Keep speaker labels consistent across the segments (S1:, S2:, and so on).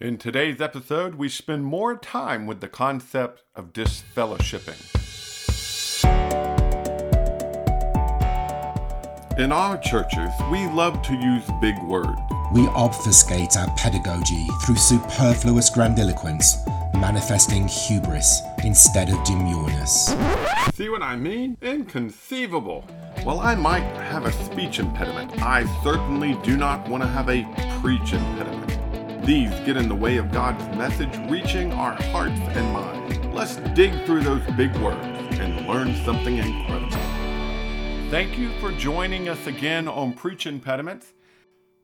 S1: In today's episode, we spend more time with the concept of disfellowshipping. In our churches, we love to use big words.
S2: We obfuscate our pedagogy through superfluous grandiloquence, manifesting hubris instead of demureness.
S1: See what I mean? Inconceivable. While I might have a speech impediment, I certainly do not want to have a preach impediment. These get in the way of God's message reaching our hearts and minds. Let's dig through those big words and learn something incredible. Thank you for joining us again on Preach Impediments.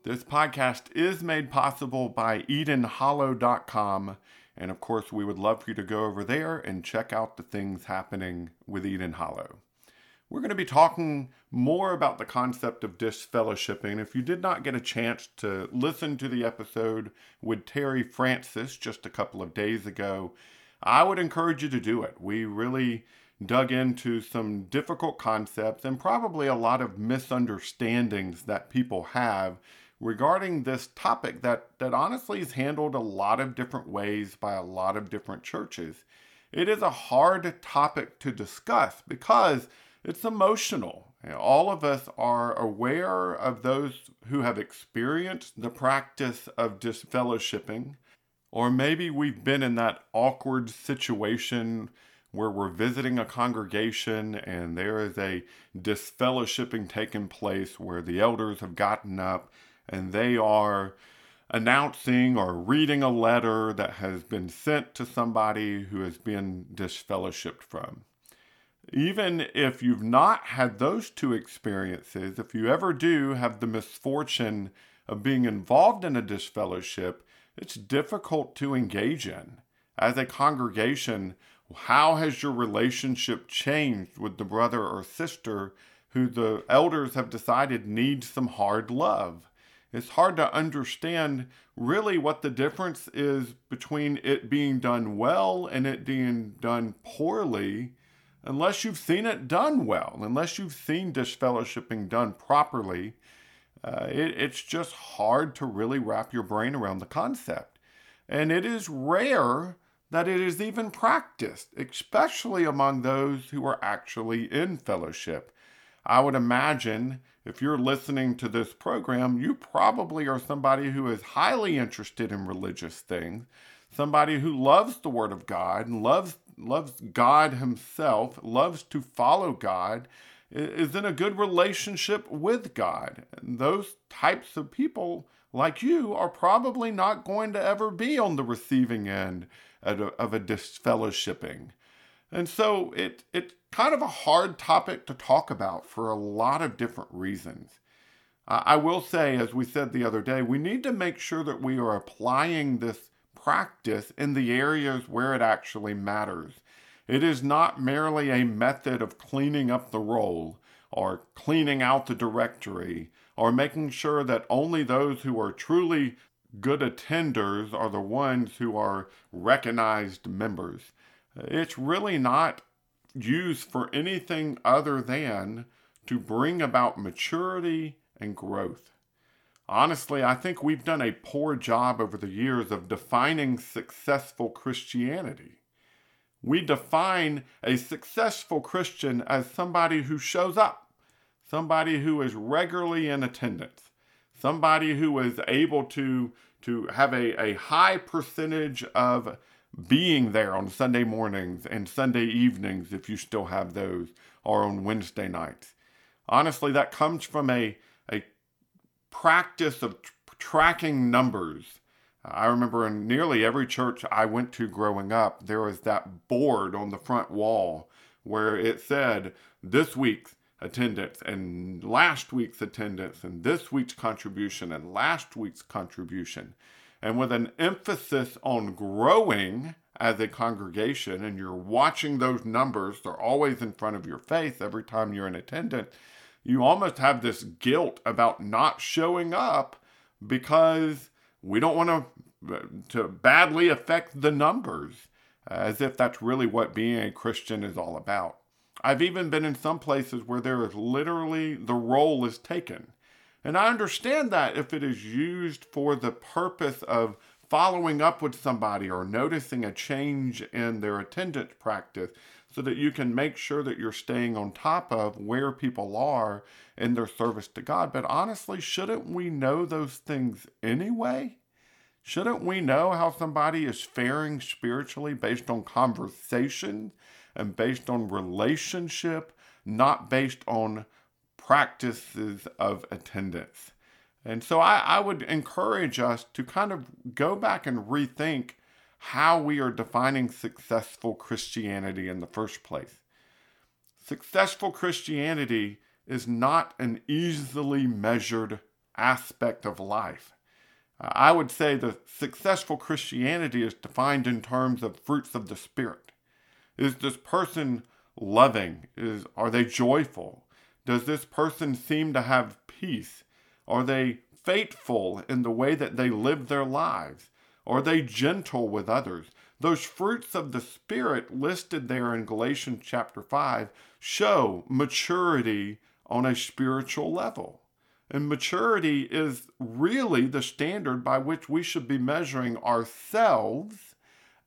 S1: This podcast is made possible by EdenHollow.com. And of course, we would love for you to go over there and check out the things happening with Eden Hollow. We're going to be talking more about the concept of disfellowshipping. If you did not get a chance to listen to the episode with Terry Francis just a couple of days ago, I would encourage you to do it. We really dug into some difficult concepts and probably a lot of misunderstandings that people have regarding this topic that, that honestly is handled a lot of different ways by a lot of different churches. It is a hard topic to discuss because it's emotional. All of us are aware of those who have experienced the practice of disfellowshipping, or maybe we've been in that awkward situation where we're visiting a congregation and there is a disfellowshipping taking place where the elders have gotten up and they are announcing or reading a letter that has been sent to somebody who has been disfellowshipped from even if you've not had those two experiences, if you ever do have the misfortune of being involved in a disfellowship, it's difficult to engage in. As a congregation, how has your relationship changed with the brother or sister who the elders have decided needs some hard love? It's hard to understand really what the difference is between it being done well and it being done poorly unless you've seen it done well, unless you've seen disfellowshipping done properly, uh, it, it's just hard to really wrap your brain around the concept. And it is rare that it is even practiced, especially among those who are actually in fellowship. I would imagine if you're listening to this program, you probably are somebody who is highly interested in religious things, somebody who loves the Word of God and loves loves God Himself, loves to follow God, is in a good relationship with God. Those types of people, like you, are probably not going to ever be on the receiving end of a, of a disfellowshipping. And so it, it's kind of a hard topic to talk about for a lot of different reasons. I will say, as we said the other day, we need to make sure that we are applying this practice in the areas where it actually matters. It is not merely a method of cleaning up the roll or cleaning out the directory or making sure that only those who are truly good attenders are the ones who are recognized members. It's really not used for anything other than to bring about maturity and growth. Honestly, I think we've done a poor job over the years of defining successful Christianity. We define a successful Christian as somebody who shows up, somebody who is regularly in attendance, somebody who is able to, to have a, a high percentage of being there on Sunday mornings and Sunday evenings, if you still have those, or on Wednesday nights. Honestly, that comes from a practice of t- tracking numbers. I remember in nearly every church I went to growing up, there was that board on the front wall where it said this week's attendance and last week's attendance and this week's contribution and last week's contribution. And with an emphasis on growing as a congregation, and you're watching those numbers, they're always in front of your face every time you're in attendance you almost have this guilt about not showing up because we don't want to to badly affect the numbers as if that's really what being a Christian is all about. I've even been in some places where there is literally the roll is taken. And I understand that if it is used for the purpose of following up with somebody or noticing a change in their attendance practice so that you can make sure that you're staying on top of where people are in their service to God. But honestly, shouldn't we know those things anyway? Shouldn't we know how somebody is faring spiritually based on conversation and based on relationship, not based on practices of attendance? And so I, I would encourage us to kind of go back and rethink how we are defining successful Christianity in the first place. Successful Christianity is not an easily measured aspect of life. I would say the successful Christianity is defined in terms of fruits of the Spirit. Is this person loving? Is, are they joyful? Does this person seem to have peace? Are they faithful in the way that they live their lives? Are they gentle with others? Those fruits of the Spirit listed there in Galatians chapter 5 show maturity on a spiritual level. And maturity is really the standard by which we should be measuring ourselves,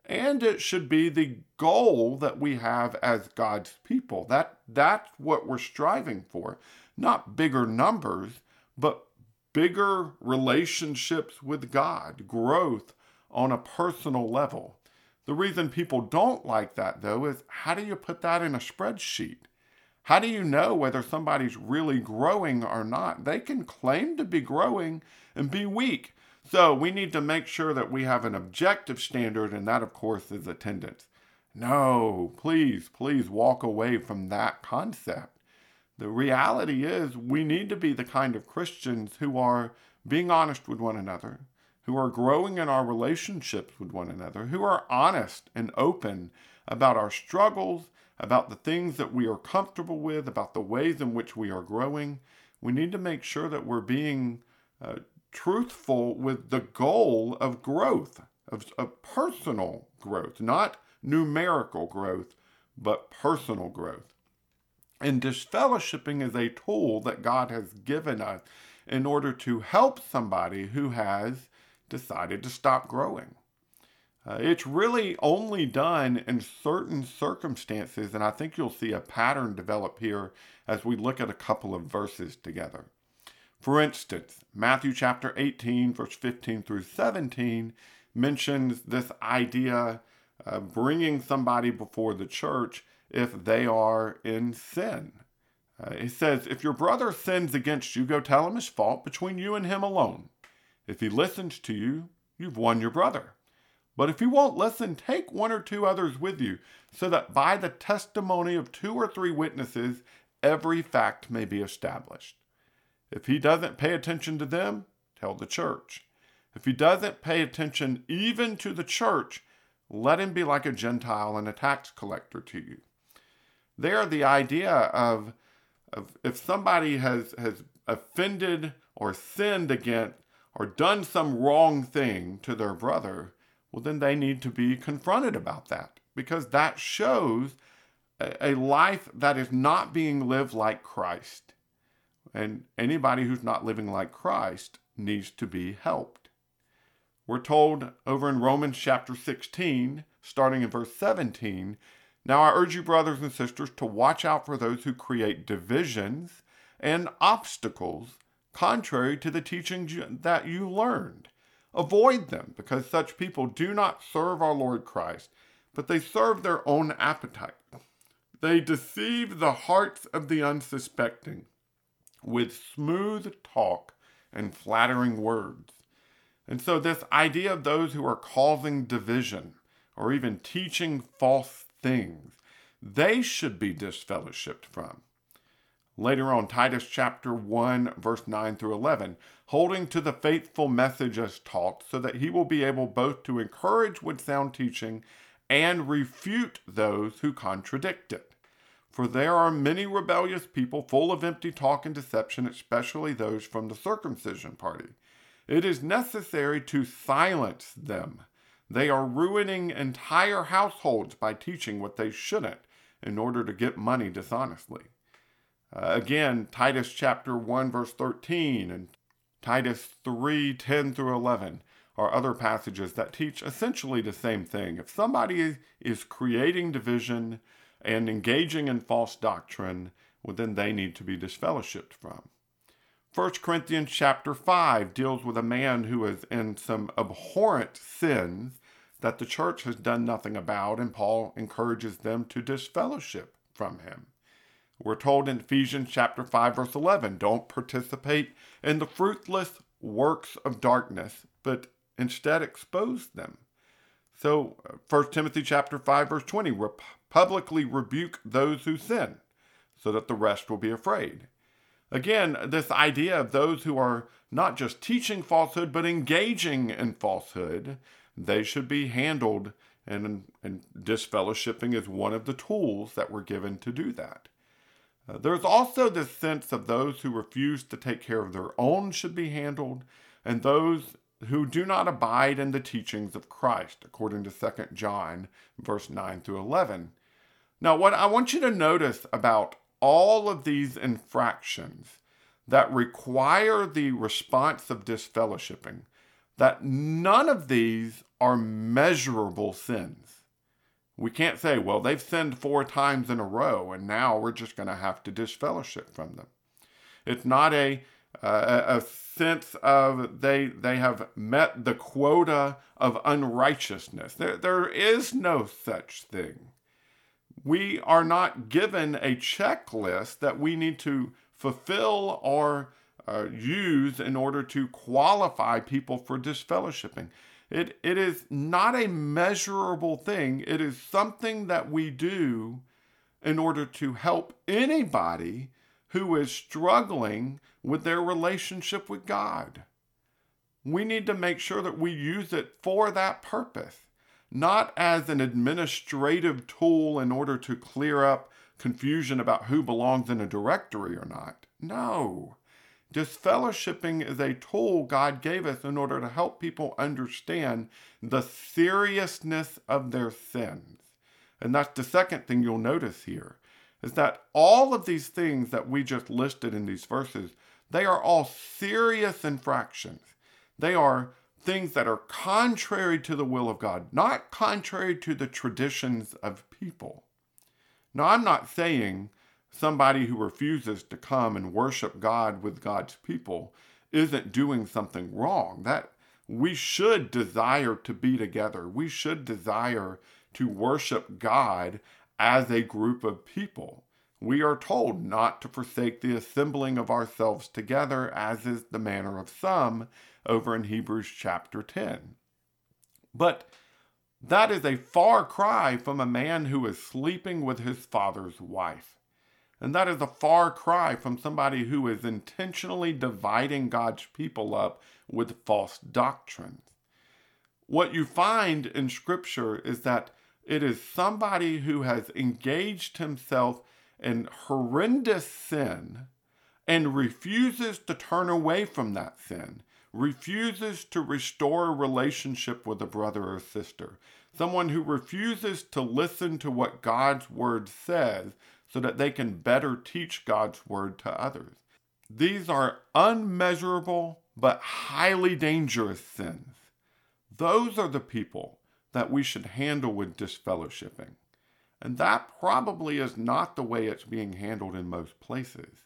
S1: and it should be the goal that we have as God's people. That, that's what we're striving for. Not bigger numbers, but bigger relationships with God, growth on a personal level. The reason people don't like that, though, is how do you put that in a spreadsheet? How do you know whether somebody's really growing or not? They can claim to be growing and be weak. So we need to make sure that we have an objective standard, and that, of course, is attendance. No, please, please walk away from that concept. The reality is, we need to be the kind of Christians who are being honest with one another, who are growing in our relationships with one another, who are honest and open about our struggles, about the things that we are comfortable with, about the ways in which we are growing. We need to make sure that we're being uh, truthful with the goal of growth, of, of personal growth, not numerical growth, but personal growth. And disfellowshipping is a tool that God has given us in order to help somebody who has decided to stop growing. Uh, it's really only done in certain circumstances, and I think you'll see a pattern develop here as we look at a couple of verses together. For instance, Matthew chapter 18, verse 15 through 17 mentions this idea of bringing somebody before the church if they are in sin. Uh, he says, If your brother sins against you, go tell him his fault between you and him alone. If he listens to you, you've won your brother. But if he won't listen, take one or two others with you, so that by the testimony of two or three witnesses, every fact may be established. If he doesn't pay attention to them, tell the church. If he doesn't pay attention even to the church, let him be like a Gentile and a tax collector to you there the idea of, of if somebody has, has offended or sinned against or done some wrong thing to their brother, well, then they need to be confronted about that because that shows a, life that is not being lived like Christ. And anybody who's not living like Christ needs to be helped. We're told over in Romans chapter 16, starting in verse 17, now I urge you, brothers and sisters, to watch out for those who create divisions and obstacles contrary to the teaching that you learned. Avoid them, because such people do not serve our Lord Christ, but they serve their own appetite. They deceive the hearts of the unsuspecting with smooth talk and flattering words. And so, this idea of those who are causing division or even teaching false things they should be disfellowshipped from. Later on, Titus chapter 1, verse 9 through 11, holding to the faithful message as taught, so that he will be able both to encourage with sound teaching and refute those who contradict it. For there are many rebellious people full of empty talk and deception, especially those from the circumcision party. It is necessary to silence them they are ruining entire households by teaching what they shouldn't in order to get money dishonestly. Uh, again, Titus chapter 1 verse 13 and Titus 3 10 through 11 are other passages that teach essentially the same thing. If somebody is creating division and engaging in false doctrine, well, then they need to be disfellowshipped from. 1 Corinthians chapter 5 deals with a man who is in some abhorrent sins that the church has done nothing about, and Paul encourages them to disfellowship from him. We're told in Ephesians chapter 5 verse 11, don't participate in the fruitless works of darkness, but instead expose them. So 1 uh, Timothy chapter 5 verse 20, publicly rebuke those who sin, so that the rest will be afraid. Again, this idea of those who are not just teaching falsehood, but engaging in falsehood, they should be handled, and, and disfellowshipping is one of the tools that we're given to do that. There's also this sense of those who refuse to take care of their own should be handled, and those who do not abide in the teachings of Christ, according to 2 John, verse 9 through 11. Now, what I want you to notice about all of these infractions that require the response of disfellowshipping, that none of these are measurable sins. We can't say, well, they've sinned four times in a row, and now we're just going to have to disfellowship from them. It's not a uh, a sense of they they have met the quota of unrighteousness. There, there is no such thing. We are not given a checklist that we need to fulfill or uh, use in order to qualify people for disfellowshipping. It, it is not a measurable thing. It is something that we do in order to help anybody who is struggling with their relationship with God. We need to make sure that we use it for that purpose, not as an administrative tool in order to clear up confusion about who belongs in a directory or not. No. Disfellowshipping is a tool God gave us in order to help people understand the seriousness of their sins. And that's the second thing you'll notice here is that all of these things that we just listed in these verses, they are all serious infractions. They are things that are contrary to the will of God, not contrary to the traditions of people. Now, I'm not saying somebody who refuses to come and worship God with God's people isn't doing something wrong. That we should desire to be together. We should desire to worship God as a group of people. We are told not to forsake the assembling of ourselves together, as is the manner of some, over in Hebrews chapter 10. But that is a far cry from a man who is sleeping with his father's wife. And that is a far cry from somebody who is intentionally dividing God's people up with false doctrines. What you find in Scripture is that it is somebody who has engaged himself in horrendous sin and refuses to turn away from that sin, refuses to restore a relationship with a brother or sister, someone who refuses to listen to what God's word says so that they can better teach God's word to others. These are unmeasurable but highly dangerous sins. Those are the people that we should handle with disfellowshipping. And that probably is not the way it's being handled in most places.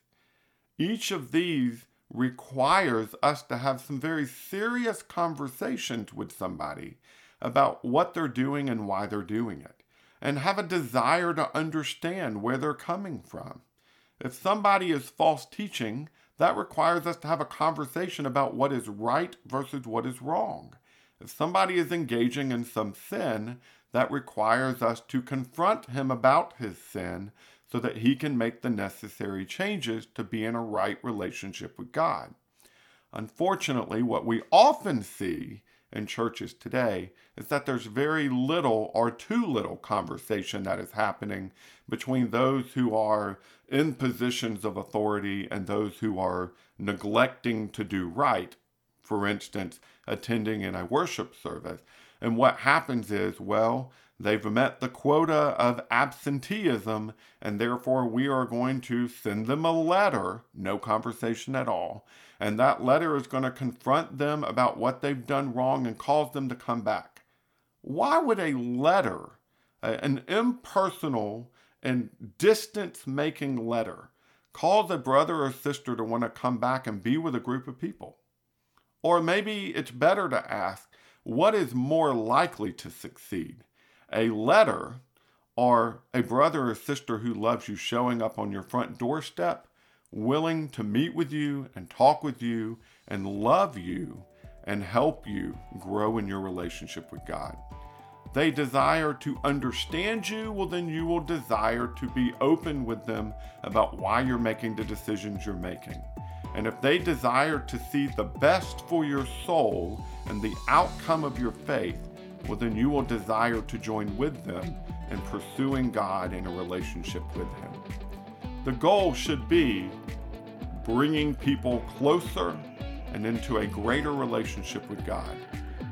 S1: Each of these requires us to have some very serious conversations with somebody about what they're doing and why they're doing it, and have a desire to understand where they're coming from. If somebody is false teaching, that requires us to have a conversation about what is right versus what is wrong. If somebody is engaging in some sin, that requires us to confront him about his sin so that he can make the necessary changes to be in a right relationship with God. Unfortunately, what we often see in churches today is that there's very little or too little conversation that is happening between those who are in positions of authority and those who are neglecting to do right for instance, attending in a worship service. And what happens is, well, They've met the quota of absenteeism, and therefore we are going to send them a letter, no conversation at all. And that letter is going to confront them about what they've done wrong and cause them to come back. Why would a letter, an impersonal and distance making letter, cause a brother or sister to want to come back and be with a group of people? Or maybe it's better to ask, what is more likely to succeed? A letter or a brother or sister who loves you showing up on your front doorstep, willing to meet with you and talk with you and love you and help you grow in your relationship with God. They desire to understand you, well, then you will desire to be open with them about why you're making the decisions you're making. And if they desire to see the best for your soul and the outcome of your faith, well, then you will desire to join with them in pursuing God in a relationship with Him. The goal should be bringing people closer and into a greater relationship with God.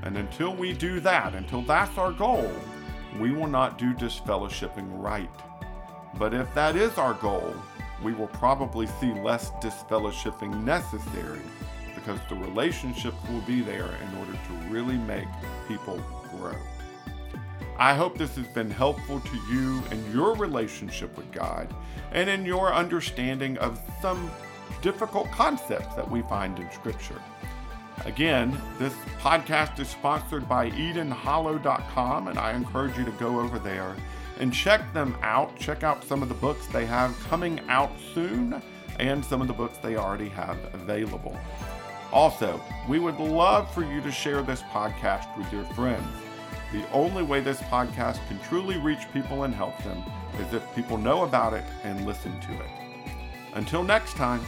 S1: And until we do that, until that's our goal, we will not do disfellowshipping right. But if that is our goal, we will probably see less disfellowshipping necessary because the relationships will be there in order to really make people grow. I hope this has been helpful to you in your relationship with God and in your understanding of some difficult concepts that we find in Scripture. Again, this podcast is sponsored by EdenHollow.com, and I encourage you to go over there and check them out. Check out some of the books they have coming out soon and some of the books they already have available. Also, we would love for you to share this podcast with your friends. The only way this podcast can truly reach people and help them is if people know about it and listen to it. Until next time,